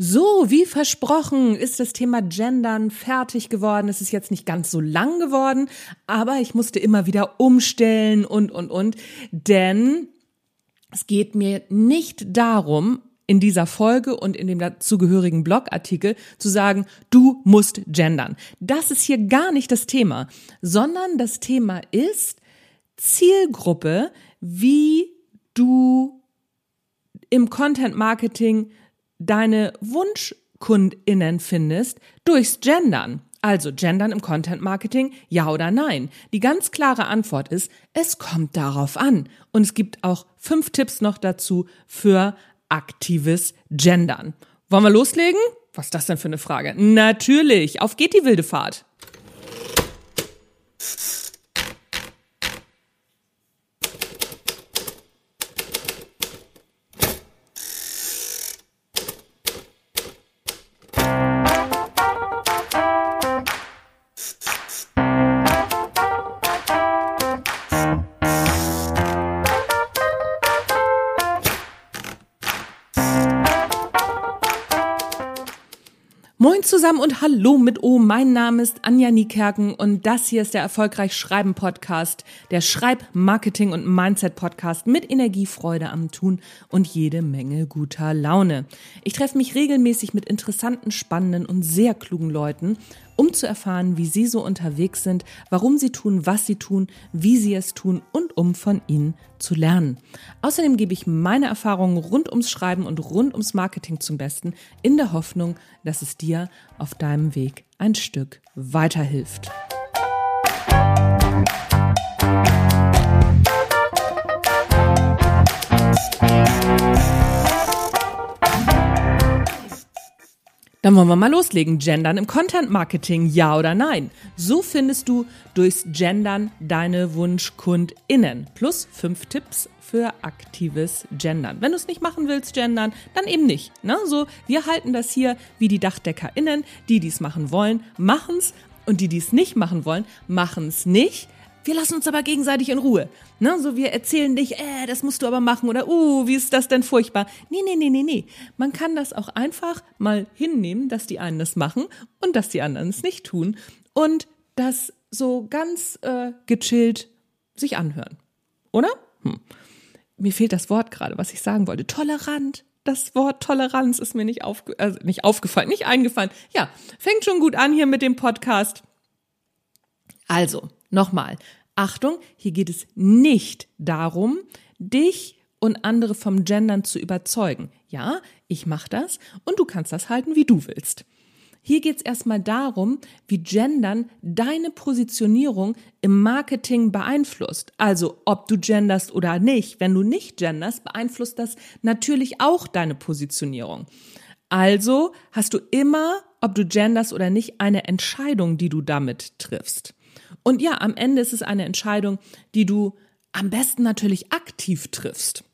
So, wie versprochen, ist das Thema Gendern fertig geworden. Es ist jetzt nicht ganz so lang geworden, aber ich musste immer wieder umstellen und, und, und. Denn es geht mir nicht darum, in dieser Folge und in dem dazugehörigen Blogartikel zu sagen, du musst gendern. Das ist hier gar nicht das Thema, sondern das Thema ist Zielgruppe, wie du im Content Marketing deine Wunschkundinnen findest durchs Gendern. Also Gendern im Content Marketing, ja oder nein? Die ganz klare Antwort ist, es kommt darauf an. Und es gibt auch fünf Tipps noch dazu für aktives Gendern. Wollen wir loslegen? Was ist das denn für eine Frage? Natürlich, auf geht die wilde Fahrt. Moin zusammen und hallo mit O. Mein Name ist Anja Niekerken und das hier ist der Erfolgreich Schreiben Podcast, der Schreib-, Marketing- und Mindset-Podcast mit Energie, Freude am Tun und jede Menge guter Laune. Ich treffe mich regelmäßig mit interessanten, spannenden und sehr klugen Leuten um zu erfahren, wie Sie so unterwegs sind, warum Sie tun, was Sie tun, wie Sie es tun und um von Ihnen zu lernen. Außerdem gebe ich meine Erfahrungen rund ums Schreiben und rund ums Marketing zum Besten, in der Hoffnung, dass es dir auf deinem Weg ein Stück weiterhilft. Dann wollen wir mal loslegen. Gendern im Content Marketing, ja oder nein? So findest du durchs Gendern deine WunschkundInnen. Plus fünf Tipps für aktives Gendern. Wenn du es nicht machen willst, gendern, dann eben nicht. Ne? So, wir halten das hier wie die DachdeckerInnen. Die, die es machen wollen, machen's. Und die, die es nicht machen wollen, machen's nicht. Wir lassen uns aber gegenseitig in Ruhe. Ne? So, wir erzählen dich, äh, das musst du aber machen oder, uh, wie ist das denn furchtbar? Nee, nee, nee, nee, nee. Man kann das auch einfach mal hinnehmen, dass die einen das machen und dass die anderen es nicht tun und das so ganz äh, gechillt sich anhören. Oder? Hm. Mir fehlt das Wort gerade, was ich sagen wollte. Tolerant. Das Wort Toleranz ist mir nicht, aufge also nicht aufgefallen, nicht eingefallen. Ja, fängt schon gut an hier mit dem Podcast. Also, nochmal, Achtung, hier geht es nicht darum, dich und andere vom Gendern zu überzeugen. Ja, ich mache das und du kannst das halten, wie du willst. Hier geht es erstmal darum, wie Gendern deine Positionierung im Marketing beeinflusst. Also ob du genderst oder nicht. Wenn du nicht genderst, beeinflusst das natürlich auch deine Positionierung. Also hast du immer, ob du genderst oder nicht, eine Entscheidung, die du damit triffst. Und ja, am Ende ist es eine Entscheidung, die du am besten natürlich aktiv triffst.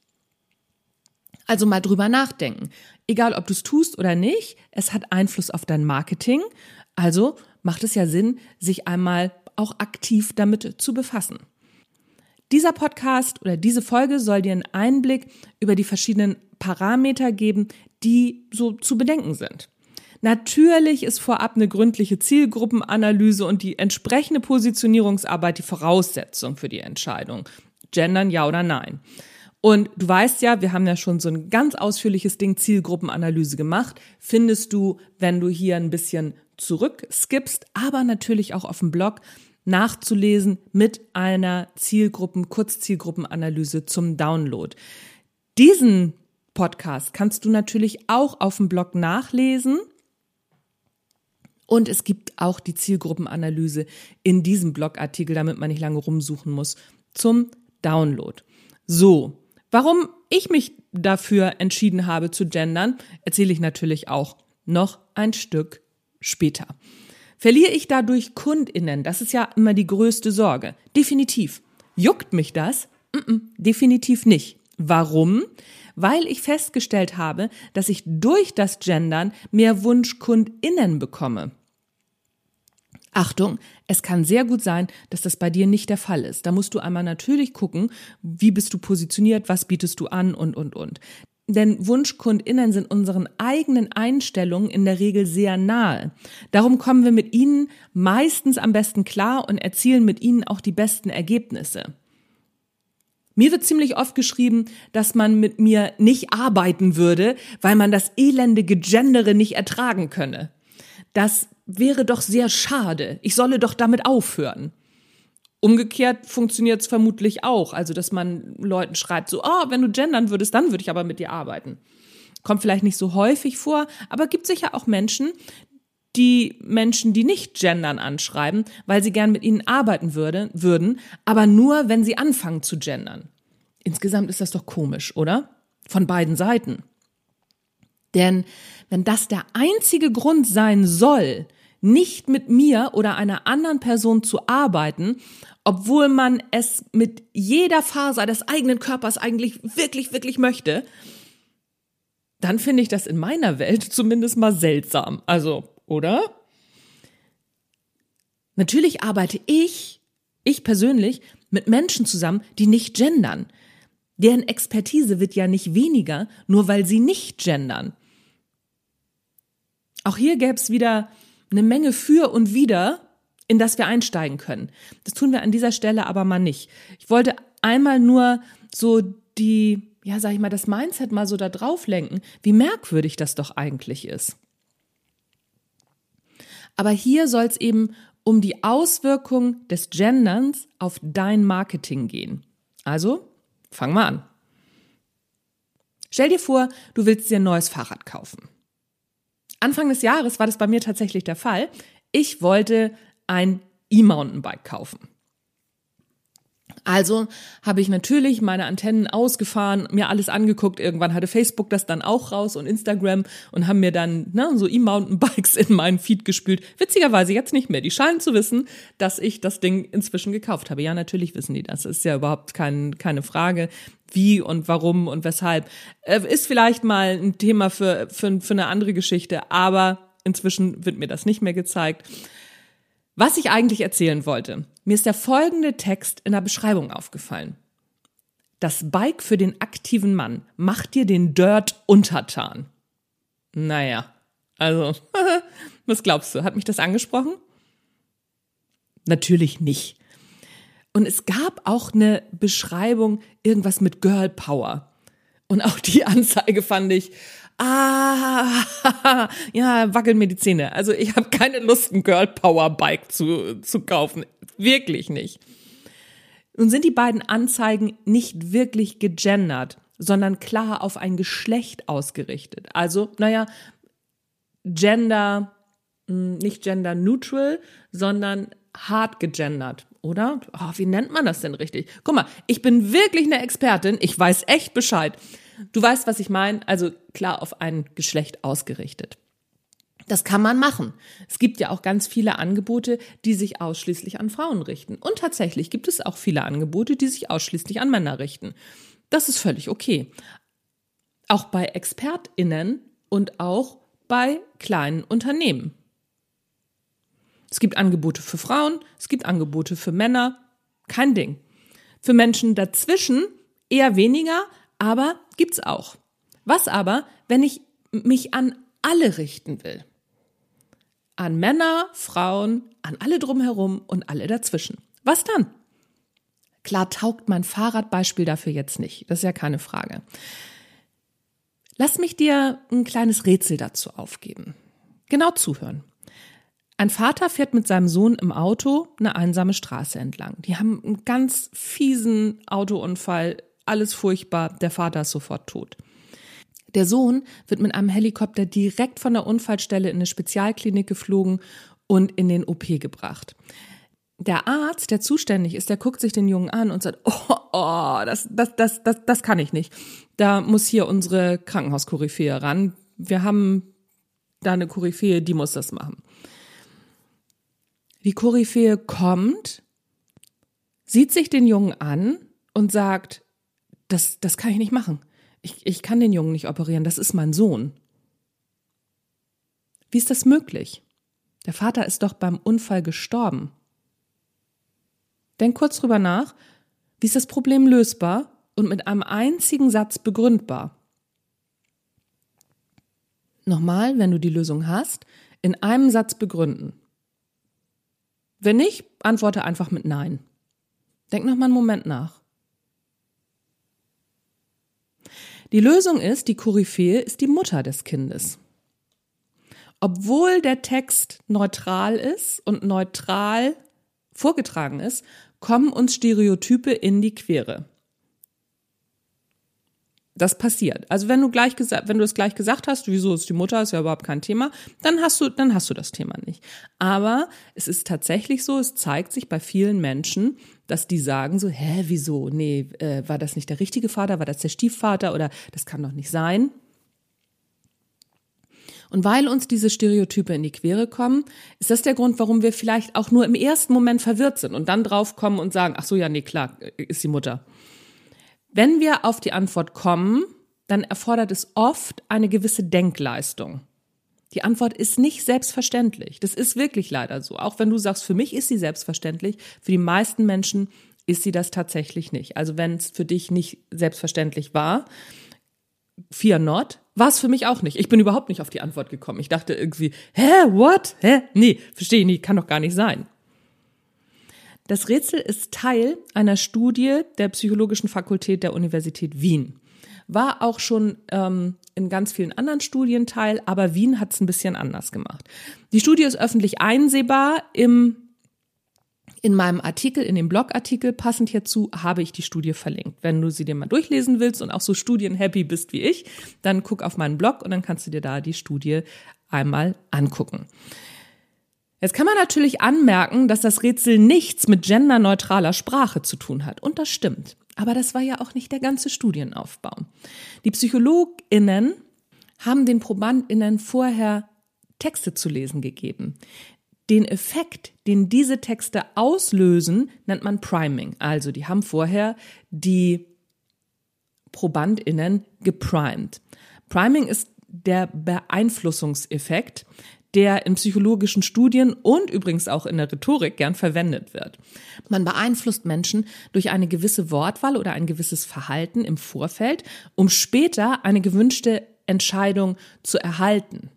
Also mal drüber nachdenken. Egal, ob du es tust oder nicht, es hat Einfluss auf dein Marketing. Also macht es ja Sinn, sich einmal auch aktiv damit zu befassen. Dieser Podcast oder diese Folge soll dir einen Einblick über die verschiedenen Parameter geben, die so zu bedenken sind. Natürlich ist vorab eine gründliche Zielgruppenanalyse und die entsprechende Positionierungsarbeit die Voraussetzung für die Entscheidung. Gendern ja oder nein. Und du weißt ja, wir haben ja schon so ein ganz ausführliches Ding Zielgruppenanalyse gemacht. Findest du, wenn du hier ein bisschen zurückskippst, aber natürlich auch auf dem Blog nachzulesen mit einer Zielgruppen, Kurzzielgruppenanalyse zum Download. Diesen Podcast kannst du natürlich auch auf dem Blog nachlesen. Und es gibt auch die Zielgruppenanalyse in diesem Blogartikel, damit man nicht lange rumsuchen muss, zum Download. So, warum ich mich dafür entschieden habe zu gendern, erzähle ich natürlich auch noch ein Stück später. Verliere ich dadurch Kundinnen? Das ist ja immer die größte Sorge. Definitiv. Juckt mich das? Mm -mm, definitiv nicht. Warum? Weil ich festgestellt habe, dass ich durch das Gendern mehr Wunschkundinnen bekomme. Achtung, es kann sehr gut sein, dass das bei dir nicht der Fall ist. Da musst du einmal natürlich gucken, wie bist du positioniert, was bietest du an und, und, und. Denn Wunschkundinnen sind unseren eigenen Einstellungen in der Regel sehr nahe. Darum kommen wir mit ihnen meistens am besten klar und erzielen mit ihnen auch die besten Ergebnisse. Mir wird ziemlich oft geschrieben, dass man mit mir nicht arbeiten würde, weil man das elende Gegendere nicht ertragen könne. Das wäre doch sehr schade. Ich solle doch damit aufhören. Umgekehrt funktioniert es vermutlich auch. Also, dass man Leuten schreibt, so, oh, wenn du gendern würdest, dann würde ich aber mit dir arbeiten. Kommt vielleicht nicht so häufig vor, aber gibt sicher auch Menschen, die Menschen, die nicht gendern, anschreiben, weil sie gern mit ihnen arbeiten würde, würden, aber nur, wenn sie anfangen zu gendern. Insgesamt ist das doch komisch, oder? Von beiden Seiten. Denn wenn das der einzige Grund sein soll, nicht mit mir oder einer anderen Person zu arbeiten, obwohl man es mit jeder Faser des eigenen Körpers eigentlich wirklich, wirklich möchte, dann finde ich das in meiner Welt zumindest mal seltsam. Also, oder? Natürlich arbeite ich, ich persönlich, mit Menschen zusammen, die nicht gendern. Deren Expertise wird ja nicht weniger, nur weil sie nicht gendern. Auch hier gäbe es wieder eine Menge für und wider, in das wir einsteigen können. Das tun wir an dieser Stelle aber mal nicht. Ich wollte einmal nur so die, ja, sag ich mal, das Mindset mal so da drauf lenken, wie merkwürdig das doch eigentlich ist. Aber hier soll es eben um die Auswirkung des Genderns auf dein Marketing gehen. Also, fang mal an. Stell dir vor, du willst dir ein neues Fahrrad kaufen. Anfang des Jahres war das bei mir tatsächlich der Fall. Ich wollte ein E-Mountainbike kaufen. Also habe ich natürlich meine Antennen ausgefahren, mir alles angeguckt. Irgendwann hatte Facebook das dann auch raus und Instagram und haben mir dann ne, so E-Mountainbikes in meinen Feed gespült. Witzigerweise jetzt nicht mehr. Die scheinen zu wissen, dass ich das Ding inzwischen gekauft habe. Ja, natürlich wissen die das. Ist ja überhaupt kein, keine Frage. Wie und warum und weshalb. Äh, ist vielleicht mal ein Thema für, für, für eine andere Geschichte, aber inzwischen wird mir das nicht mehr gezeigt. Was ich eigentlich erzählen wollte, mir ist der folgende Text in der Beschreibung aufgefallen. Das Bike für den aktiven Mann macht dir den Dirt untertan. Naja, also, was glaubst du? Hat mich das angesprochen? Natürlich nicht. Und es gab auch eine Beschreibung, irgendwas mit Girl Power. Und auch die Anzeige fand ich, ah, ja, wackeln mir die Zähne. Also ich habe keine Lust, ein Girl Power Bike zu, zu kaufen. Wirklich nicht. Nun sind die beiden Anzeigen nicht wirklich gegendert, sondern klar auf ein Geschlecht ausgerichtet. Also, naja, Gender, hm, nicht gender neutral, sondern hart gegendert, oder? Oh, wie nennt man das denn richtig? Guck mal, ich bin wirklich eine Expertin, ich weiß echt Bescheid. Du weißt, was ich meine, also klar auf ein Geschlecht ausgerichtet. Das kann man machen. Es gibt ja auch ganz viele Angebote, die sich ausschließlich an Frauen richten. Und tatsächlich gibt es auch viele Angebote, die sich ausschließlich an Männer richten. Das ist völlig okay. Auch bei Expertinnen und auch bei kleinen Unternehmen. Es gibt Angebote für Frauen, es gibt Angebote für Männer, kein Ding. Für Menschen dazwischen eher weniger, aber gibt's auch. Was aber, wenn ich mich an alle richten will? An Männer, Frauen, an alle drumherum und alle dazwischen. Was dann? Klar taugt mein Fahrradbeispiel dafür jetzt nicht. Das ist ja keine Frage. Lass mich dir ein kleines Rätsel dazu aufgeben. Genau zuhören. Ein Vater fährt mit seinem Sohn im Auto eine einsame Straße entlang. Die haben einen ganz fiesen Autounfall alles furchtbar, der Vater ist sofort tot. Der Sohn wird mit einem Helikopter direkt von der Unfallstelle in eine Spezialklinik geflogen und in den OP gebracht. Der Arzt, der zuständig ist, der guckt sich den Jungen an und sagt, oh, oh das, das, das, das, das kann ich nicht. Da muss hier unsere Krankenhauskoryphäe ran. Wir haben da eine Koryphäe, die muss das machen. Die Koryphäe kommt, sieht sich den Jungen an und sagt, das, das kann ich nicht machen. Ich, ich kann den Jungen nicht operieren, das ist mein Sohn. Wie ist das möglich? Der Vater ist doch beim Unfall gestorben. Denk kurz drüber nach, wie ist das Problem lösbar und mit einem einzigen Satz begründbar? Nochmal, wenn du die Lösung hast, in einem Satz begründen. Wenn nicht, antworte einfach mit Nein. Denk noch mal einen Moment nach. Die Lösung ist, die Koryphäe ist die Mutter des Kindes. Obwohl der Text neutral ist und neutral vorgetragen ist, kommen uns Stereotype in die Quere. Das passiert. Also wenn du gleich gesagt, wenn du es gleich gesagt hast, wieso ist die Mutter, ist ja überhaupt kein Thema, dann hast du, dann hast du das Thema nicht. Aber es ist tatsächlich so, es zeigt sich bei vielen Menschen, dass die sagen so, hä, wieso? Nee, äh, war das nicht der richtige Vater, war das der Stiefvater oder das kann doch nicht sein. Und weil uns diese Stereotype in die Quere kommen, ist das der Grund, warum wir vielleicht auch nur im ersten Moment verwirrt sind und dann draufkommen und sagen, ach so, ja, nee, klar, ist die Mutter. Wenn wir auf die Antwort kommen, dann erfordert es oft eine gewisse Denkleistung. Die Antwort ist nicht selbstverständlich. Das ist wirklich leider so. Auch wenn du sagst, für mich ist sie selbstverständlich, für die meisten Menschen ist sie das tatsächlich nicht. Also wenn es für dich nicht selbstverständlich war, fear not, war es für mich auch nicht. Ich bin überhaupt nicht auf die Antwort gekommen. Ich dachte irgendwie, hä, what? Hä? Nee, verstehe ich nicht, kann doch gar nicht sein. Das Rätsel ist Teil einer Studie der Psychologischen Fakultät der Universität Wien. War auch schon ähm, in ganz vielen anderen Studien Teil, aber Wien hat es ein bisschen anders gemacht. Die Studie ist öffentlich einsehbar im in meinem Artikel, in dem Blogartikel passend hierzu, habe ich die Studie verlinkt. Wenn du sie dir mal durchlesen willst und auch so studienhappy bist wie ich, dann guck auf meinen Blog und dann kannst du dir da die Studie einmal angucken. Jetzt kann man natürlich anmerken, dass das Rätsel nichts mit genderneutraler Sprache zu tun hat. Und das stimmt. Aber das war ja auch nicht der ganze Studienaufbau. Die PsychologInnen haben den ProbandInnen vorher Texte zu lesen gegeben. Den Effekt, den diese Texte auslösen, nennt man Priming. Also die haben vorher die ProbandInnen geprimed. Priming ist der Beeinflussungseffekt, der in psychologischen Studien und übrigens auch in der Rhetorik gern verwendet wird. Man beeinflusst Menschen durch eine gewisse Wortwahl oder ein gewisses Verhalten im Vorfeld, um später eine gewünschte Entscheidung zu erhalten.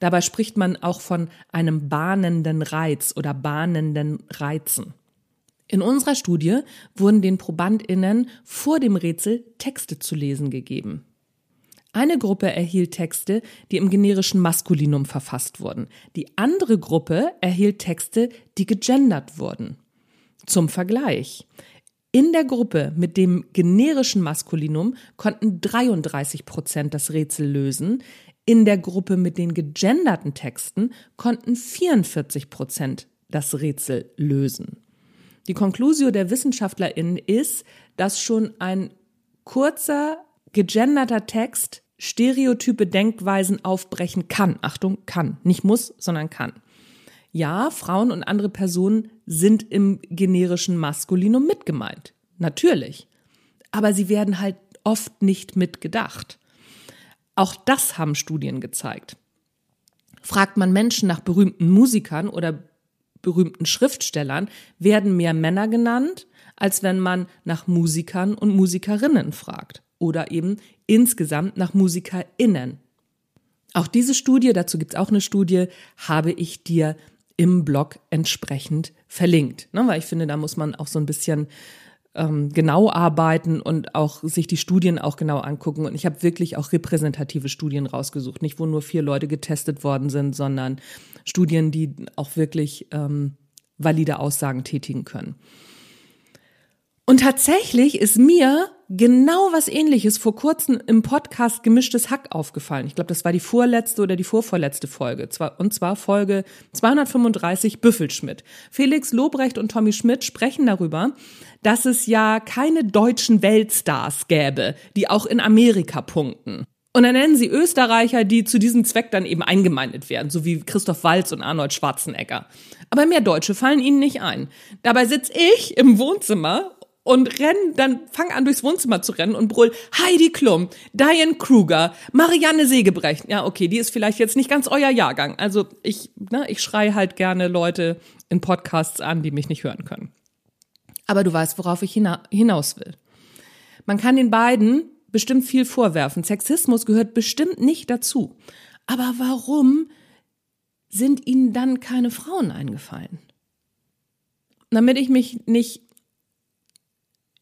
Dabei spricht man auch von einem bahnenden Reiz oder bahnenden Reizen. In unserer Studie wurden den Probandinnen vor dem Rätsel Texte zu lesen gegeben. Eine Gruppe erhielt Texte, die im generischen Maskulinum verfasst wurden. Die andere Gruppe erhielt Texte, die gegendert wurden. Zum Vergleich. In der Gruppe mit dem generischen Maskulinum konnten 33 Prozent das Rätsel lösen. In der Gruppe mit den gegenderten Texten konnten 44 Prozent das Rätsel lösen. Die Konklusio der WissenschaftlerInnen ist, dass schon ein kurzer gegenderter Text stereotype Denkweisen aufbrechen kann. Achtung, kann. Nicht muss, sondern kann. Ja, Frauen und andere Personen sind im generischen Maskulinum mitgemeint. Natürlich. Aber sie werden halt oft nicht mitgedacht. Auch das haben Studien gezeigt. Fragt man Menschen nach berühmten Musikern oder berühmten Schriftstellern, werden mehr Männer genannt, als wenn man nach Musikern und Musikerinnen fragt oder eben insgesamt nach MusikerInnen. Auch diese Studie, dazu gibt es auch eine Studie, habe ich dir im Blog entsprechend verlinkt. Ne, weil ich finde, da muss man auch so ein bisschen ähm, genau arbeiten und auch sich die Studien auch genau angucken. Und ich habe wirklich auch repräsentative Studien rausgesucht. Nicht, wo nur vier Leute getestet worden sind, sondern Studien, die auch wirklich ähm, valide Aussagen tätigen können. Und tatsächlich ist mir genau was ähnliches vor kurzem im Podcast Gemischtes Hack aufgefallen. Ich glaube, das war die vorletzte oder die vorvorletzte Folge. Und zwar Folge 235 Büffelschmidt. Felix Lobrecht und Tommy Schmidt sprechen darüber, dass es ja keine deutschen Weltstars gäbe, die auch in Amerika punkten. Und dann nennen sie Österreicher, die zu diesem Zweck dann eben eingemeindet werden, so wie Christoph Walz und Arnold Schwarzenegger. Aber mehr Deutsche fallen ihnen nicht ein. Dabei sitz ich im Wohnzimmer und renn, dann fang an durchs Wohnzimmer zu rennen und brüll Heidi Klum, Diane Kruger, Marianne Segebrecht. Ja, okay, die ist vielleicht jetzt nicht ganz euer Jahrgang. Also ich, ne, ich schrei halt gerne Leute in Podcasts an, die mich nicht hören können. Aber du weißt, worauf ich hina hinaus will. Man kann den beiden bestimmt viel vorwerfen. Sexismus gehört bestimmt nicht dazu. Aber warum sind Ihnen dann keine Frauen eingefallen? Damit ich mich nicht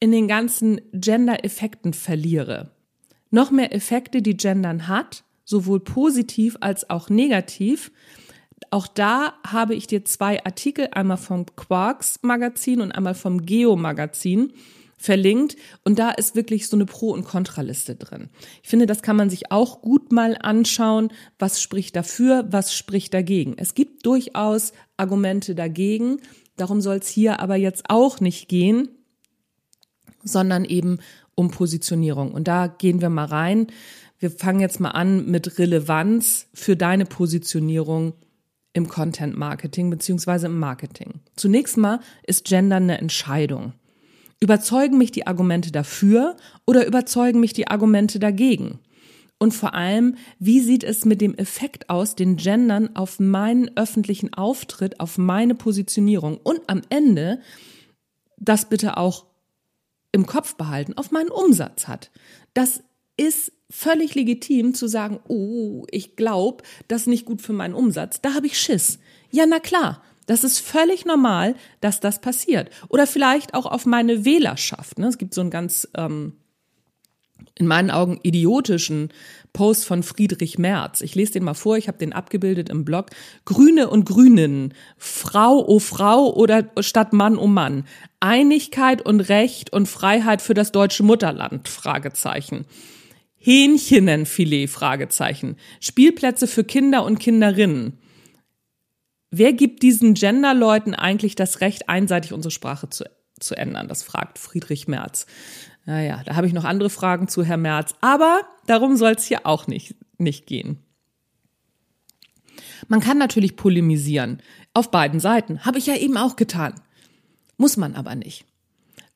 in den ganzen Gender-Effekten verliere. Noch mehr Effekte, die Gendern hat, sowohl positiv als auch negativ. Auch da habe ich dir zwei Artikel, einmal vom Quarks Magazin und einmal vom Geo Magazin verlinkt und da ist wirklich so eine Pro- und Kontraliste drin. Ich finde, das kann man sich auch gut mal anschauen, was spricht dafür, was spricht dagegen. Es gibt durchaus Argumente dagegen, darum soll es hier aber jetzt auch nicht gehen, sondern eben um Positionierung. Und da gehen wir mal rein. Wir fangen jetzt mal an mit Relevanz für deine Positionierung im Content Marketing beziehungsweise im Marketing. Zunächst mal ist Gender eine Entscheidung. Überzeugen mich die Argumente dafür oder überzeugen mich die Argumente dagegen? Und vor allem, wie sieht es mit dem Effekt aus, den Gendern auf meinen öffentlichen Auftritt, auf meine Positionierung und am Ende das bitte auch im Kopf behalten, auf meinen Umsatz hat. Das ist völlig legitim zu sagen, oh, ich glaube, das ist nicht gut für meinen Umsatz. Da habe ich Schiss. Ja, na klar. Das ist völlig normal, dass das passiert. Oder vielleicht auch auf meine Wählerschaft. Ne? Es gibt so einen ganz, ähm, in meinen Augen, idiotischen Post von Friedrich Merz. Ich lese den mal vor, ich habe den abgebildet im Blog. Grüne und Grünen, Frau o Frau oder statt Mann o Mann. Einigkeit und Recht und Freiheit für das deutsche Mutterland? Fragezeichen. Hähnchenenfilet? Fragezeichen. Spielplätze für Kinder und Kinderinnen. Wer gibt diesen Genderleuten eigentlich das Recht, einseitig unsere Sprache zu, zu ändern? Das fragt Friedrich Merz. Naja, da habe ich noch andere Fragen zu Herr Merz, aber darum soll es hier auch nicht, nicht gehen. Man kann natürlich polemisieren. Auf beiden Seiten. Habe ich ja eben auch getan. Muss man aber nicht.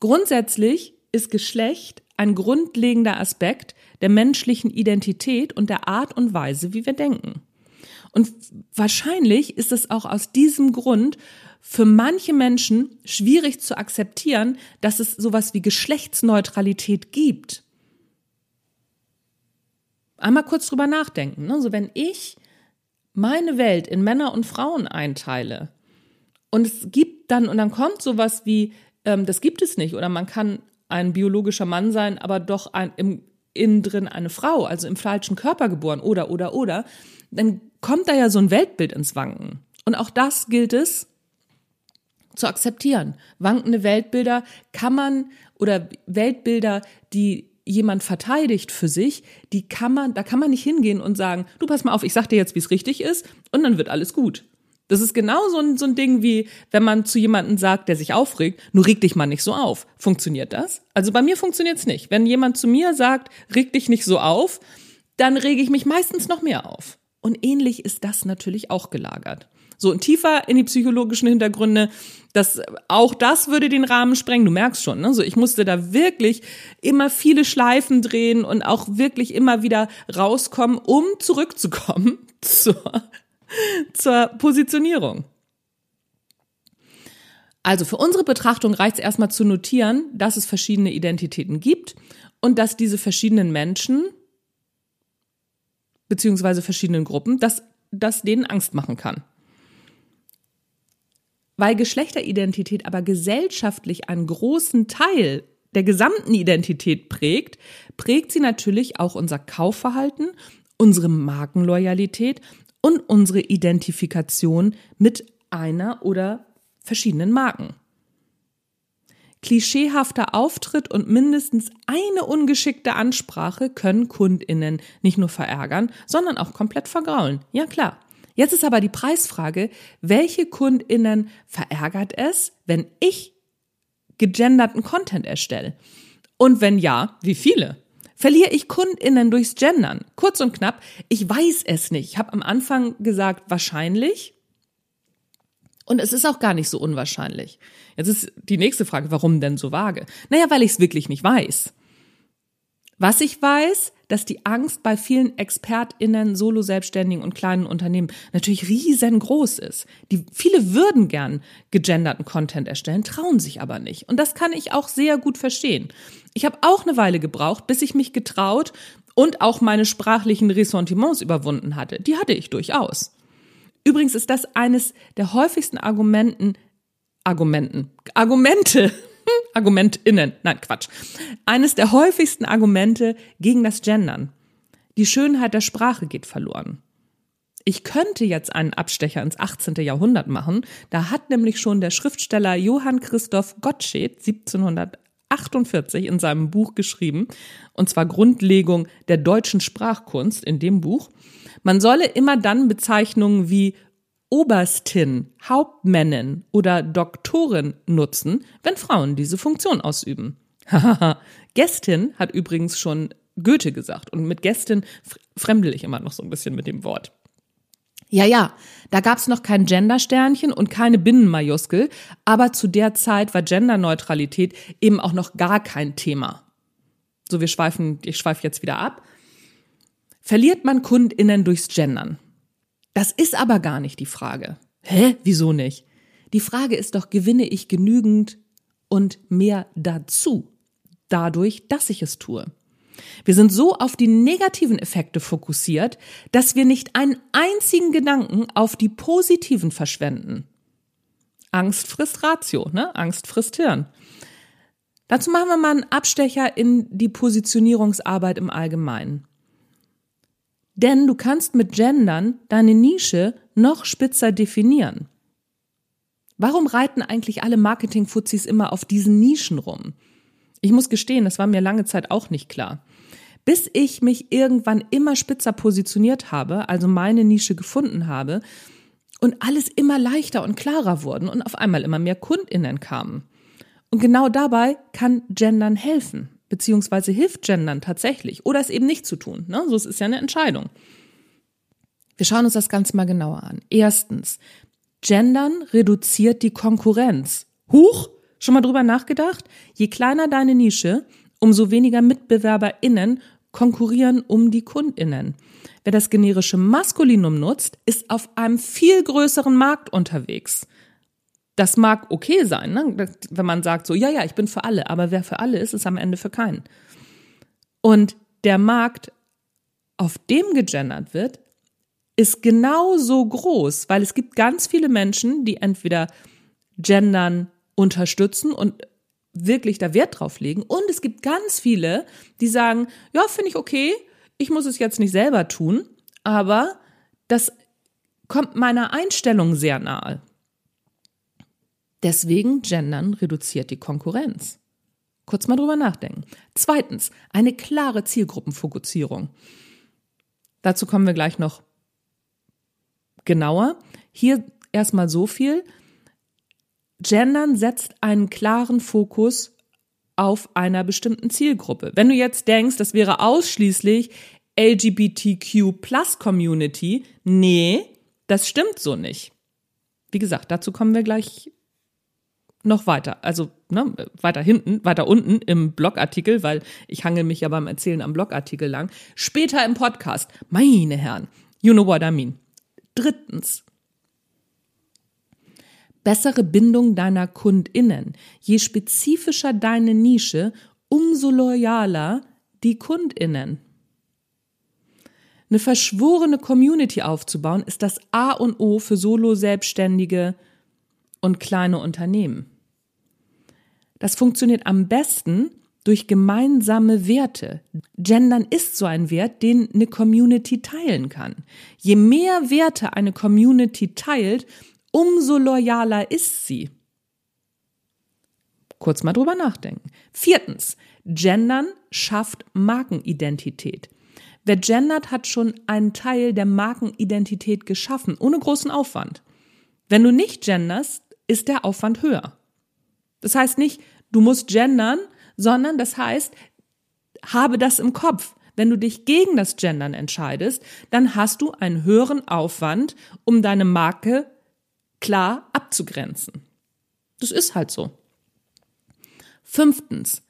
Grundsätzlich ist Geschlecht ein grundlegender Aspekt der menschlichen Identität und der Art und Weise, wie wir denken. Und wahrscheinlich ist es auch aus diesem Grund für manche Menschen schwierig zu akzeptieren, dass es sowas wie Geschlechtsneutralität gibt. Einmal kurz drüber nachdenken. Also wenn ich meine Welt in Männer und Frauen einteile und es gibt dann, und dann kommt sowas wie, ähm, das gibt es nicht, oder man kann ein biologischer Mann sein, aber doch ein, im innen drin eine Frau, also im falschen Körper geboren, oder, oder, oder, dann kommt da ja so ein Weltbild ins Wanken. Und auch das gilt es zu akzeptieren. Wankende Weltbilder kann man oder Weltbilder, die jemand verteidigt für sich, die kann man, da kann man nicht hingehen und sagen, du pass mal auf, ich sag dir jetzt, wie es richtig ist, und dann wird alles gut. Das ist genau so ein, so ein Ding wie, wenn man zu jemandem sagt, der sich aufregt, nur reg dich mal nicht so auf. Funktioniert das? Also bei mir funktioniert's nicht. Wenn jemand zu mir sagt, reg dich nicht so auf, dann rege ich mich meistens noch mehr auf. Und ähnlich ist das natürlich auch gelagert. So, und tiefer in die psychologischen Hintergründe, das, auch das würde den Rahmen sprengen. Du merkst schon, ne? So, ich musste da wirklich immer viele Schleifen drehen und auch wirklich immer wieder rauskommen, um zurückzukommen zur, zur Positionierung. Also für unsere Betrachtung reicht es erstmal zu notieren, dass es verschiedene Identitäten gibt und dass diese verschiedenen Menschen beziehungsweise verschiedenen Gruppen, dass das denen Angst machen kann. Weil Geschlechteridentität aber gesellschaftlich einen großen Teil der gesamten Identität prägt, prägt sie natürlich auch unser Kaufverhalten, unsere Markenloyalität und unsere Identifikation mit einer oder verschiedenen Marken. Klischeehafter Auftritt und mindestens eine ungeschickte Ansprache können Kundinnen nicht nur verärgern, sondern auch komplett vergraulen. Ja klar. Jetzt ist aber die Preisfrage, welche Kundinnen verärgert es, wenn ich gegenderten Content erstelle? Und wenn ja, wie viele? Verliere ich Kundinnen durchs Gendern? Kurz und knapp, ich weiß es nicht. Ich habe am Anfang gesagt, wahrscheinlich. Und es ist auch gar nicht so unwahrscheinlich. Jetzt ist die nächste Frage, warum denn so vage? Naja, weil ich es wirklich nicht weiß. Was ich weiß, dass die Angst bei vielen ExpertInnen, Solo-Selbstständigen und kleinen Unternehmen natürlich riesengroß ist. Die, viele würden gern gegenderten Content erstellen, trauen sich aber nicht. Und das kann ich auch sehr gut verstehen. Ich habe auch eine Weile gebraucht, bis ich mich getraut und auch meine sprachlichen Ressentiments überwunden hatte. Die hatte ich durchaus. Übrigens ist das eines der häufigsten Argumenten, Argumenten, Argumente, ArgumentInnen, nein, Quatsch. Eines der häufigsten Argumente gegen das Gendern. Die Schönheit der Sprache geht verloren. Ich könnte jetzt einen Abstecher ins 18. Jahrhundert machen. Da hat nämlich schon der Schriftsteller Johann Christoph Gottsched 1748 in seinem Buch geschrieben, und zwar Grundlegung der deutschen Sprachkunst in dem Buch. Man solle immer dann Bezeichnungen wie Oberstin, Hauptmännin oder Doktorin nutzen, wenn Frauen diese Funktion ausüben. Hahaha. Gästin hat übrigens schon Goethe gesagt und mit Gästin fremdel ich immer noch so ein bisschen mit dem Wort. Ja, ja, da gab's noch kein Gendersternchen und keine Binnenmajuskel, aber zu der Zeit war Genderneutralität eben auch noch gar kein Thema. So, wir schweifen, ich schweife jetzt wieder ab. Verliert man KundInnen durchs Gendern? Das ist aber gar nicht die Frage. Hä? Wieso nicht? Die Frage ist doch, gewinne ich genügend und mehr dazu, dadurch, dass ich es tue? Wir sind so auf die negativen Effekte fokussiert, dass wir nicht einen einzigen Gedanken auf die positiven verschwenden. Angst frisst Ratio, ne? Angst frisst Hirn. Dazu machen wir mal einen Abstecher in die Positionierungsarbeit im Allgemeinen. Denn du kannst mit Gendern deine Nische noch spitzer definieren. Warum reiten eigentlich alle Marketing-Fuzis immer auf diesen Nischen rum? Ich muss gestehen, das war mir lange Zeit auch nicht klar. Bis ich mich irgendwann immer spitzer positioniert habe, also meine Nische gefunden habe und alles immer leichter und klarer wurden und auf einmal immer mehr Kundinnen kamen. Und genau dabei kann Gendern helfen, beziehungsweise hilft Gendern tatsächlich oder es eben nicht zu tun. Ne? So, es ist ja eine Entscheidung. Wir schauen uns das Ganze mal genauer an. Erstens, Gendern reduziert die Konkurrenz. Huch, Schon mal drüber nachgedacht? Je kleiner deine Nische, umso weniger MitbewerberInnen konkurrieren um die KundInnen. Wer das generische Maskulinum nutzt, ist auf einem viel größeren Markt unterwegs. Das mag okay sein, ne? wenn man sagt so, ja, ja, ich bin für alle, aber wer für alle ist, ist am Ende für keinen. Und der Markt, auf dem gegendert wird, ist genauso groß, weil es gibt ganz viele Menschen, die entweder gendern unterstützen und wirklich da Wert drauf legen. Und es gibt ganz viele, die sagen, ja, finde ich okay, ich muss es jetzt nicht selber tun, aber das kommt meiner Einstellung sehr nahe. Deswegen Gendern reduziert die Konkurrenz. Kurz mal drüber nachdenken. Zweitens, eine klare Zielgruppenfokussierung. Dazu kommen wir gleich noch genauer. Hier erstmal so viel. Gendern setzt einen klaren Fokus auf einer bestimmten Zielgruppe. Wenn du jetzt denkst, das wäre ausschließlich LGBTQ Plus Community, nee, das stimmt so nicht. Wie gesagt, dazu kommen wir gleich noch weiter, also ne, weiter hinten, weiter unten im Blogartikel, weil ich hangel mich ja beim Erzählen am Blogartikel lang. Später im Podcast, meine Herren, you know what I mean. Drittens, bessere Bindung deiner KundInnen. Je spezifischer deine Nische, umso loyaler die KundInnen. Eine verschworene Community aufzubauen, ist das A und O für Solo-Selbstständige und kleine Unternehmen. Das funktioniert am besten durch gemeinsame Werte. Gendern ist so ein Wert, den eine Community teilen kann. Je mehr Werte eine Community teilt, umso loyaler ist sie. Kurz mal drüber nachdenken. Viertens, Gendern schafft Markenidentität. Wer gendert, hat schon einen Teil der Markenidentität geschaffen, ohne großen Aufwand. Wenn du nicht genderst, ist der Aufwand höher. Das heißt nicht, du musst gendern, sondern das heißt, habe das im Kopf. Wenn du dich gegen das Gendern entscheidest, dann hast du einen höheren Aufwand, um deine Marke klar abzugrenzen. Das ist halt so. Fünftens,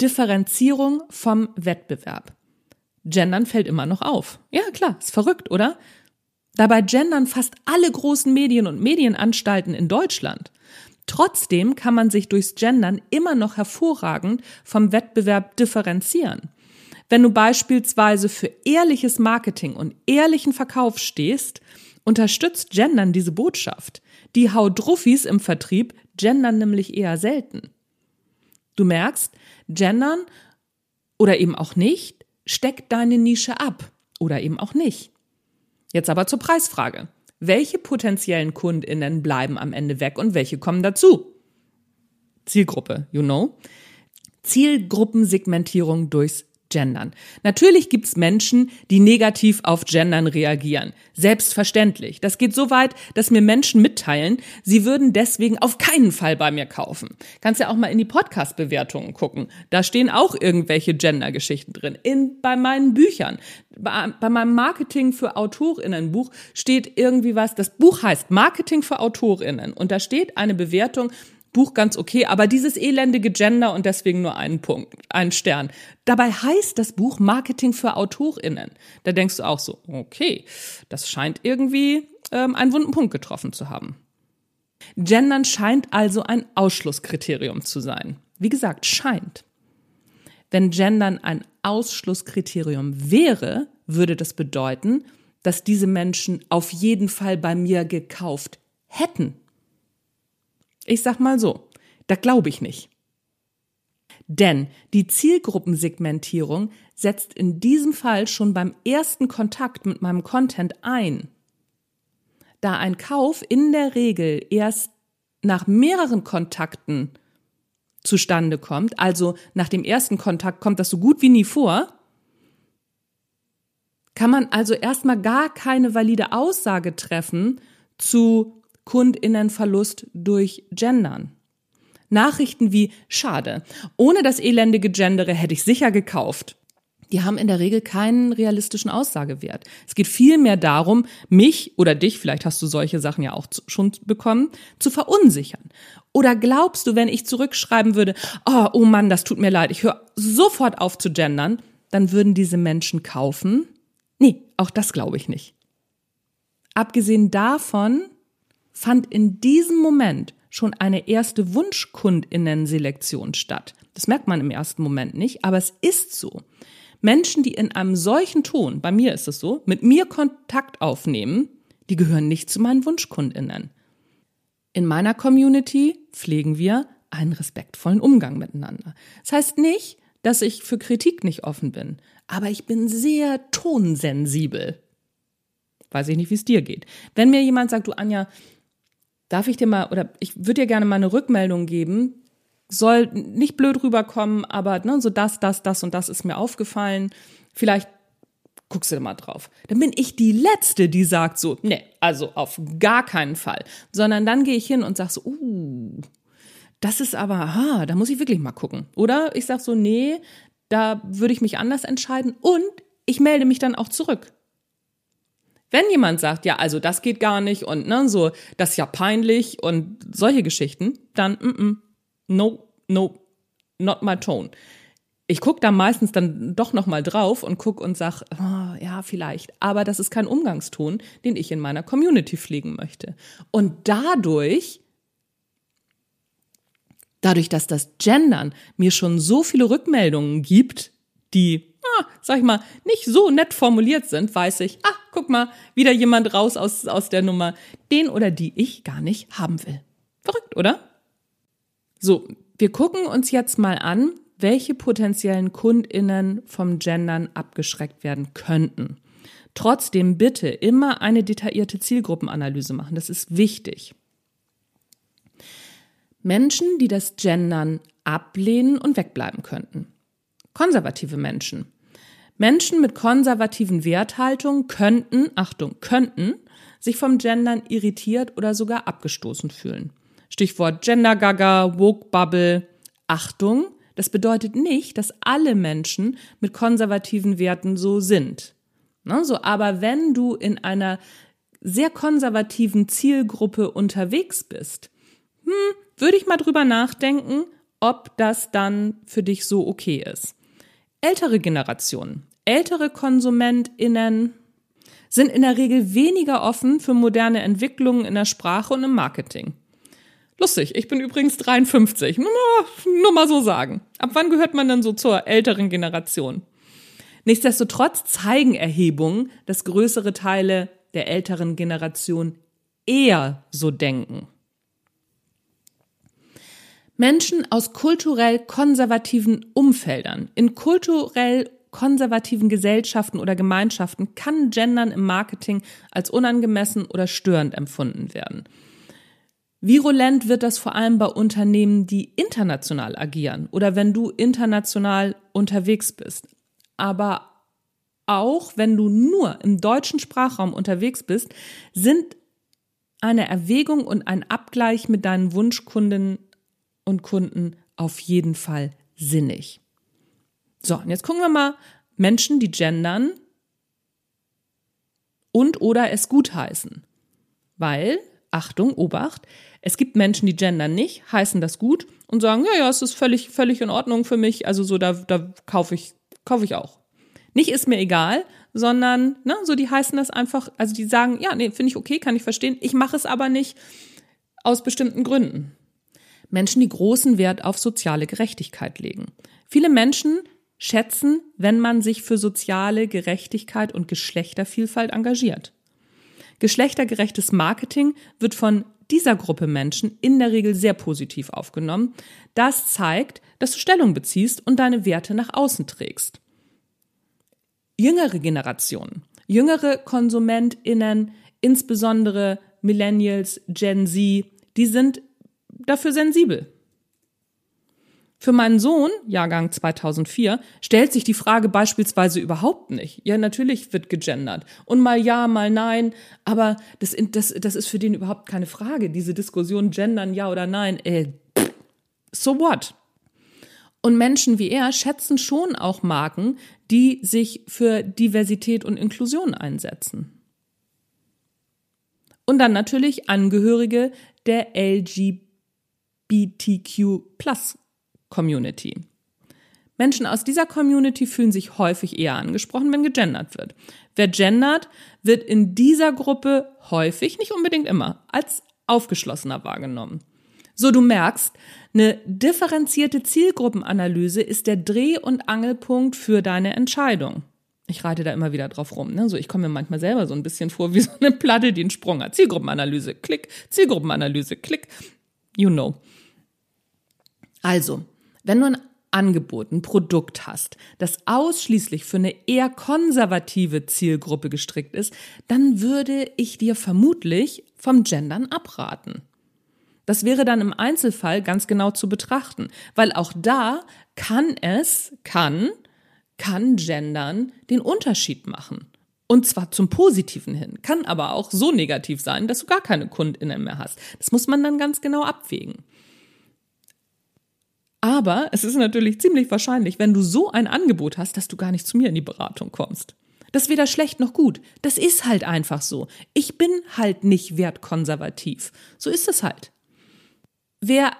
Differenzierung vom Wettbewerb. Gendern fällt immer noch auf. Ja, klar, ist verrückt, oder? Dabei gendern fast alle großen Medien und Medienanstalten in Deutschland. Trotzdem kann man sich durchs Gendern immer noch hervorragend vom Wettbewerb differenzieren. Wenn du beispielsweise für ehrliches Marketing und ehrlichen Verkauf stehst, unterstützt Gendern diese Botschaft. Die Haudruffis im Vertrieb gendern nämlich eher selten. Du merkst, gendern oder eben auch nicht, steckt deine Nische ab oder eben auch nicht. Jetzt aber zur Preisfrage. Welche potenziellen KundInnen bleiben am Ende weg und welche kommen dazu? Zielgruppe, you know? Zielgruppensegmentierung durchs Gendern. Natürlich gibt's Menschen, die negativ auf Gendern reagieren. Selbstverständlich. Das geht so weit, dass mir Menschen mitteilen, sie würden deswegen auf keinen Fall bei mir kaufen. Kannst ja auch mal in die Podcast-Bewertungen gucken. Da stehen auch irgendwelche Gender-Geschichten drin. In, bei meinen Büchern. Bei, bei meinem Marketing für AutorInnen-Buch steht irgendwie was. Das Buch heißt Marketing für AutorInnen. Und da steht eine Bewertung, Buch ganz okay, aber dieses elendige Gender und deswegen nur einen Punkt, einen Stern. Dabei heißt das Buch Marketing für AutorInnen. Da denkst du auch so, okay, das scheint irgendwie ähm, einen wunden Punkt getroffen zu haben. Gendern scheint also ein Ausschlusskriterium zu sein. Wie gesagt, scheint. Wenn Gendern ein Ausschlusskriterium wäre, würde das bedeuten, dass diese Menschen auf jeden Fall bei mir gekauft hätten. Ich sag mal so, da glaube ich nicht. Denn die Zielgruppensegmentierung setzt in diesem Fall schon beim ersten Kontakt mit meinem Content ein. Da ein Kauf in der Regel erst nach mehreren Kontakten zustande kommt, also nach dem ersten Kontakt kommt das so gut wie nie vor, kann man also erstmal gar keine valide Aussage treffen zu Kundinnenverlust durch Gendern. Nachrichten wie schade, ohne das elendige Gendere hätte ich sicher gekauft. Die haben in der Regel keinen realistischen Aussagewert. Es geht vielmehr darum, mich oder dich, vielleicht hast du solche Sachen ja auch schon bekommen, zu verunsichern. Oder glaubst du, wenn ich zurückschreiben würde, oh, oh Mann, das tut mir leid, ich höre sofort auf zu gendern, dann würden diese Menschen kaufen? Nee, auch das glaube ich nicht. Abgesehen davon fand in diesem Moment schon eine erste Wunschkundinnen-Selektion statt. Das merkt man im ersten Moment nicht, aber es ist so. Menschen, die in einem solchen Ton, bei mir ist es so, mit mir Kontakt aufnehmen, die gehören nicht zu meinen Wunschkundinnen. In meiner Community pflegen wir einen respektvollen Umgang miteinander. Das heißt nicht, dass ich für Kritik nicht offen bin, aber ich bin sehr tonsensibel. Weiß ich nicht, wie es dir geht. Wenn mir jemand sagt, du Anja, darf ich dir mal, oder ich würde dir gerne mal eine Rückmeldung geben, soll nicht blöd rüberkommen, aber ne, so das, das, das und das ist mir aufgefallen. Vielleicht guckst du da mal drauf. Dann bin ich die Letzte, die sagt so, ne, also auf gar keinen Fall. Sondern dann gehe ich hin und sag so, uh, das ist aber, ha, da muss ich wirklich mal gucken. Oder ich sag so, nee, da würde ich mich anders entscheiden und ich melde mich dann auch zurück. Wenn jemand sagt, ja, also das geht gar nicht und ne, so, das ist ja peinlich und solche Geschichten, dann mm, mm, no, no, not my tone. Ich guck da meistens dann doch noch mal drauf und guck und sag, oh, ja, vielleicht. Aber das ist kein Umgangston, den ich in meiner Community pflegen möchte. Und dadurch, dadurch, dass das Gendern mir schon so viele Rückmeldungen gibt, die ah, sag ich mal, nicht so nett formuliert sind, weiß ich, ah, guck mal, wieder jemand raus aus, aus der Nummer, den oder die ich gar nicht haben will. Verrückt, oder? So, wir gucken uns jetzt mal an, welche potenziellen KundInnen vom Gendern abgeschreckt werden könnten. Trotzdem bitte immer eine detaillierte Zielgruppenanalyse machen. Das ist wichtig. Menschen, die das Gendern ablehnen und wegbleiben könnten. Konservative Menschen. Menschen mit konservativen Werthaltungen könnten, Achtung, könnten sich vom Gendern irritiert oder sogar abgestoßen fühlen. Stichwort Gender-Gaga, Woke-Bubble. Achtung, das bedeutet nicht, dass alle Menschen mit konservativen Werten so sind. Ne, so, aber wenn du in einer sehr konservativen Zielgruppe unterwegs bist, hm, würde ich mal drüber nachdenken, ob das dann für dich so okay ist. Ältere Generationen, ältere KonsumentInnen sind in der Regel weniger offen für moderne Entwicklungen in der Sprache und im Marketing. Lustig, ich bin übrigens 53. Nur, mal so sagen. Ab wann gehört man denn so zur älteren Generation? Nichtsdestotrotz zeigen Erhebungen, dass größere Teile der älteren Generation eher so denken. Menschen aus kulturell konservativen Umfeldern, in kulturell konservativen Gesellschaften oder Gemeinschaften kann Gendern im Marketing als unangemessen oder störend empfunden werden. Virulent wird das vor allem bei Unternehmen, die international agieren oder wenn du international unterwegs bist. Aber auch wenn du nur im deutschen Sprachraum unterwegs bist, sind eine Erwägung und ein Abgleich mit deinen Wunschkunden und Kunden auf jeden Fall sinnig. So, und jetzt gucken wir mal Menschen, die gendern und oder es gutheißen. Weil, Achtung, Obacht, es gibt Menschen, die gendern nicht, heißen das gut und sagen, ja, ja, es ist völlig, völlig in Ordnung für mich, also so, da, da kaufe ich, kaufe ich auch. Nicht ist mir egal, sondern, ne, so die heißen das einfach, also die sagen, ja, nee, finde ich okay, kann ich verstehen, ich mache es aber nicht aus bestimmten Gründen. Menschen, die großen Wert auf soziale Gerechtigkeit legen. Viele Menschen schätzen, wenn man sich für soziale Gerechtigkeit und Geschlechtervielfalt engagiert. Geschlechtergerechtes Marketing wird von dieser Gruppe Menschen in der Regel sehr positiv aufgenommen. Das zeigt, dass du Stellung beziehst und deine Werte nach außen trägst. Jüngere Generationen, jüngere KonsumentInnen, insbesondere Millennials, Gen Z, die sind dafür sensibel. Für meinen Sohn, Jahrgang 2004, stellt sich die Frage beispielsweise überhaupt nicht. Ja, natürlich wird gegendert. Und mal ja, mal nein. Aber das, das, das ist für den überhaupt keine Frage. Diese Diskussion, gendern ja oder nein, äh, so what? Und Menschen wie er schätzen schon auch Marken, die sich für Diversität und Inklusion einsetzen. Und dann natürlich Angehörige der LGBTQ Community. Menschen aus dieser Community fühlen sich häufig eher angesprochen, wenn gegendert wird. Wer gendert, wird in dieser Gruppe häufig, nicht unbedingt immer, als aufgeschlossener wahrgenommen. So du merkst, eine differenzierte Zielgruppenanalyse ist der Dreh- und Angelpunkt für deine Entscheidung. Ich reite da immer wieder drauf rum. Ne? So, ich komme mir manchmal selber so ein bisschen vor wie so eine Platte, die einen Sprung hat. Zielgruppenanalyse, klick, Zielgruppenanalyse, klick. You know. Also, wenn du ein Angebot, ein Produkt hast, das ausschließlich für eine eher konservative Zielgruppe gestrickt ist, dann würde ich dir vermutlich vom Gendern abraten. Das wäre dann im Einzelfall ganz genau zu betrachten, weil auch da kann es, kann, kann Gendern den Unterschied machen. Und zwar zum Positiven hin, kann aber auch so negativ sein, dass du gar keine KundInnen mehr hast. Das muss man dann ganz genau abwägen. Aber es ist natürlich ziemlich wahrscheinlich, wenn du so ein Angebot hast, dass du gar nicht zu mir in die Beratung kommst. Das ist weder schlecht noch gut. Das ist halt einfach so. Ich bin halt nicht wertkonservativ. So ist es halt. Wer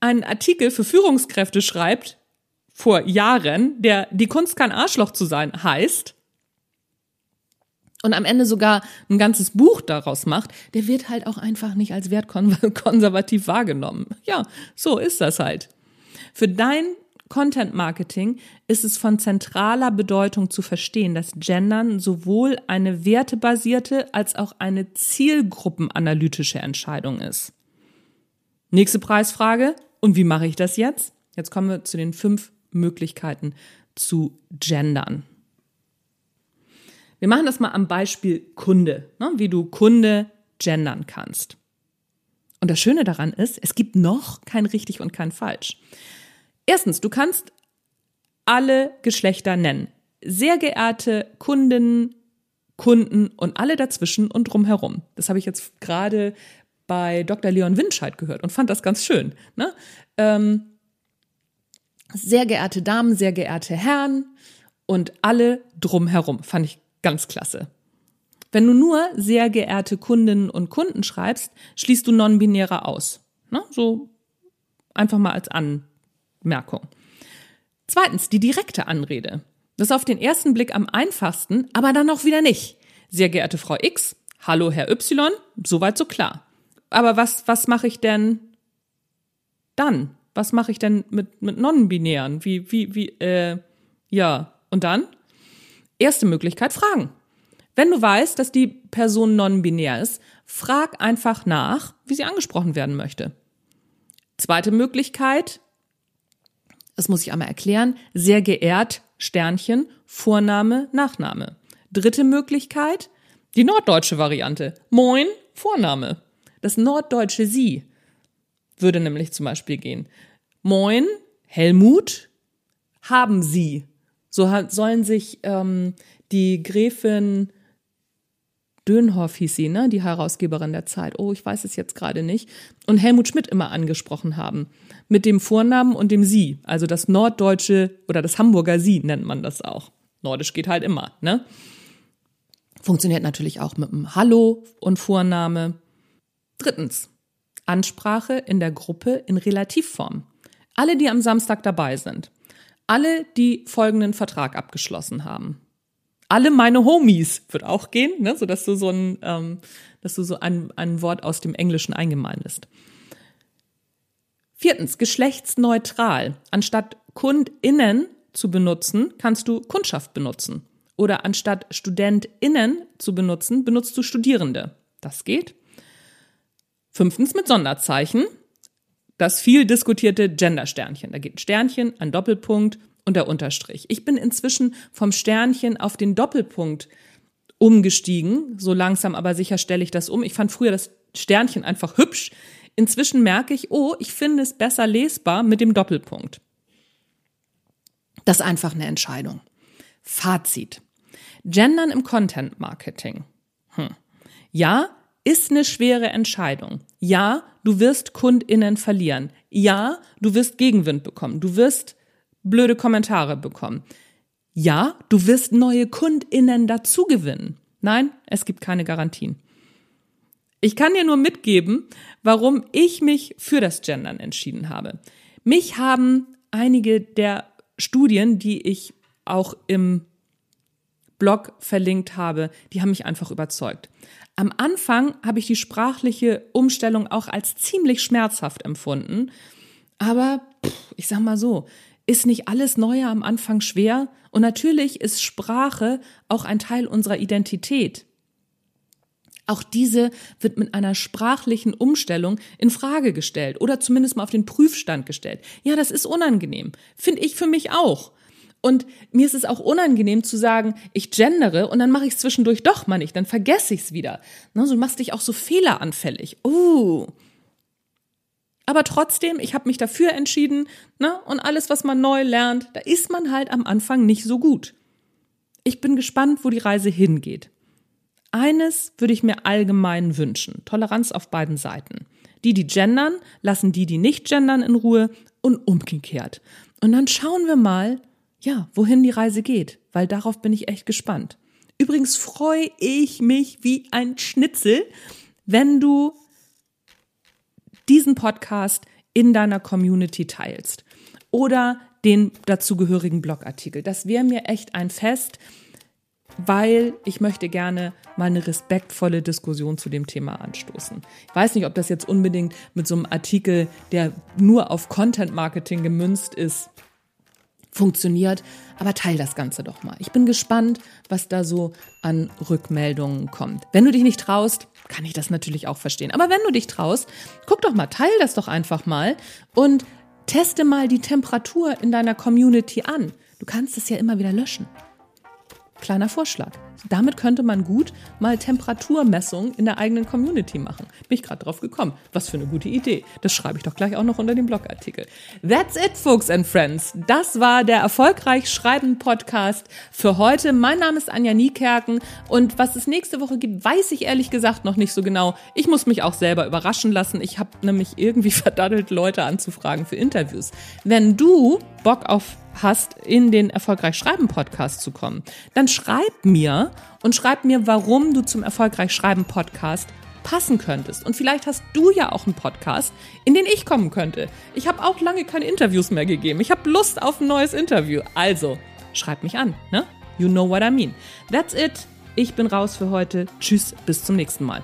einen Artikel für Führungskräfte schreibt, vor Jahren, der Die Kunst kein Arschloch zu sein heißt, und am Ende sogar ein ganzes Buch daraus macht, der wird halt auch einfach nicht als wertkonservativ wahrgenommen. Ja, so ist das halt. Für dein Content Marketing ist es von zentraler Bedeutung zu verstehen, dass Gendern sowohl eine wertebasierte als auch eine zielgruppenanalytische Entscheidung ist. Nächste Preisfrage. Und wie mache ich das jetzt? Jetzt kommen wir zu den fünf Möglichkeiten zu gendern. Wir machen das mal am Beispiel Kunde, ne? wie du Kunde gendern kannst. Und das Schöne daran ist, es gibt noch kein richtig und kein falsch. Erstens, du kannst alle Geschlechter nennen. Sehr geehrte Kundinnen, Kunden und alle dazwischen und drumherum. Das habe ich jetzt gerade bei Dr. Leon Winscheid gehört und fand das ganz schön. Ne? Ähm, sehr geehrte Damen, sehr geehrte Herren und alle drumherum. Fand ich ganz klasse. Wenn du nur sehr geehrte Kundinnen und Kunden schreibst, schließt du non-binäre aus. Ne? So einfach mal als An Merkung. Zweitens, die direkte Anrede. Das ist auf den ersten Blick am einfachsten, aber dann auch wieder nicht. Sehr geehrte Frau X, hallo Herr Y, soweit so klar. Aber was, was mache ich denn dann? Was mache ich denn mit, mit Non-Binären? Wie, wie, wie, äh, ja, und dann? Erste Möglichkeit, fragen. Wenn du weißt, dass die Person non-binär ist, frag einfach nach, wie sie angesprochen werden möchte. Zweite Möglichkeit, das muss ich einmal erklären, sehr geehrt, Sternchen, Vorname, Nachname. Dritte Möglichkeit, die norddeutsche Variante. Moin, Vorname. Das norddeutsche Sie würde nämlich zum Beispiel gehen. Moin, Helmut, haben Sie. So sollen sich ähm, die Gräfin Dönhoff hieß sie, ne? Die Herausgeberin der Zeit. Oh, ich weiß es jetzt gerade nicht. Und Helmut Schmidt immer angesprochen haben. Mit dem Vornamen und dem Sie. Also das norddeutsche oder das Hamburger Sie nennt man das auch. Nordisch geht halt immer, ne? Funktioniert natürlich auch mit einem Hallo und Vorname. Drittens. Ansprache in der Gruppe in Relativform. Alle, die am Samstag dabei sind. Alle, die folgenden Vertrag abgeschlossen haben alle meine Homies wird auch gehen, ne? so dass du so ein, ähm, dass du so ein, ein Wort aus dem Englischen eingemeindest. Viertens, geschlechtsneutral. Anstatt KundInnen zu benutzen, kannst du Kundschaft benutzen. Oder anstatt StudentInnen zu benutzen, benutzt du Studierende. Das geht. Fünftens, mit Sonderzeichen. Das viel diskutierte Gender-Sternchen. Da geht ein Sternchen, ein Doppelpunkt und der Unterstrich. Ich bin inzwischen vom Sternchen auf den Doppelpunkt umgestiegen. So langsam aber sicher stelle ich das um. Ich fand früher das Sternchen einfach hübsch. Inzwischen merke ich, oh, ich finde es besser lesbar mit dem Doppelpunkt. Das ist einfach eine Entscheidung. Fazit. Gendern im Content Marketing. Hm. Ja, ist eine schwere Entscheidung. Ja, du wirst KundInnen verlieren. Ja, du wirst Gegenwind bekommen. Du wirst blöde Kommentare bekommen. Ja, du wirst neue KundInnen dazu gewinnen. Nein, es gibt keine Garantien. Ich kann dir nur mitgeben, warum ich mich für das Gendern entschieden habe. Mich haben einige der Studien, die ich auch im Blog verlinkt habe, die haben mich einfach überzeugt. Am Anfang habe ich die sprachliche Umstellung auch als ziemlich schmerzhaft empfunden, aber ich sag mal so, ist nicht alles Neue am Anfang schwer? Und natürlich ist Sprache auch ein Teil unserer Identität. Auch diese wird mit einer sprachlichen Umstellung in Frage gestellt oder zumindest mal auf den Prüfstand gestellt. Ja, das ist unangenehm. Finde ich für mich auch. Und mir ist es auch unangenehm zu sagen, ich gendere und dann mache ich es zwischendurch doch mal nicht, dann vergesse ich es wieder. Ne, so machst dich auch so fehleranfällig. Uh, aber trotzdem, ich habe mich dafür entschieden, ne? Und alles, was man neu lernt, da ist man halt am Anfang nicht so gut. Ich bin gespannt, wo die Reise hingeht. Eines würde ich mir allgemein wünschen: Toleranz auf beiden Seiten. Die, die gendern, lassen die, die nicht gendern, in Ruhe und umgekehrt. Und dann schauen wir mal, ja, wohin die Reise geht, weil darauf bin ich echt gespannt. Übrigens freue ich mich wie ein Schnitzel, wenn du diesen Podcast in deiner Community teilst oder den dazugehörigen Blogartikel. Das wäre mir echt ein Fest, weil ich möchte gerne mal eine respektvolle Diskussion zu dem Thema anstoßen. Ich weiß nicht, ob das jetzt unbedingt mit so einem Artikel, der nur auf Content Marketing gemünzt ist, funktioniert, aber teil das Ganze doch mal. Ich bin gespannt, was da so an Rückmeldungen kommt. Wenn du dich nicht traust, kann ich das natürlich auch verstehen. Aber wenn du dich traust, guck doch mal, teil das doch einfach mal und teste mal die Temperatur in deiner Community an. Du kannst es ja immer wieder löschen. Kleiner Vorschlag. Damit könnte man gut mal Temperaturmessungen in der eigenen Community machen. Bin ich gerade drauf gekommen. Was für eine gute Idee. Das schreibe ich doch gleich auch noch unter dem Blogartikel. That's it, folks and friends. Das war der Erfolgreich Schreiben Podcast für heute. Mein Name ist Anja Niekerken und was es nächste Woche gibt, weiß ich ehrlich gesagt noch nicht so genau. Ich muss mich auch selber überraschen lassen. Ich habe nämlich irgendwie verdattelt, Leute anzufragen für Interviews. Wenn du Bock auf hast, in den Erfolgreich Schreiben Podcast zu kommen, dann schreib mir und schreib mir, warum du zum Erfolgreich Schreiben Podcast passen könntest. Und vielleicht hast du ja auch einen Podcast, in den ich kommen könnte. Ich habe auch lange keine Interviews mehr gegeben. Ich habe Lust auf ein neues Interview. Also, schreib mich an, ne? You know what I mean. That's it. Ich bin raus für heute. Tschüss, bis zum nächsten Mal.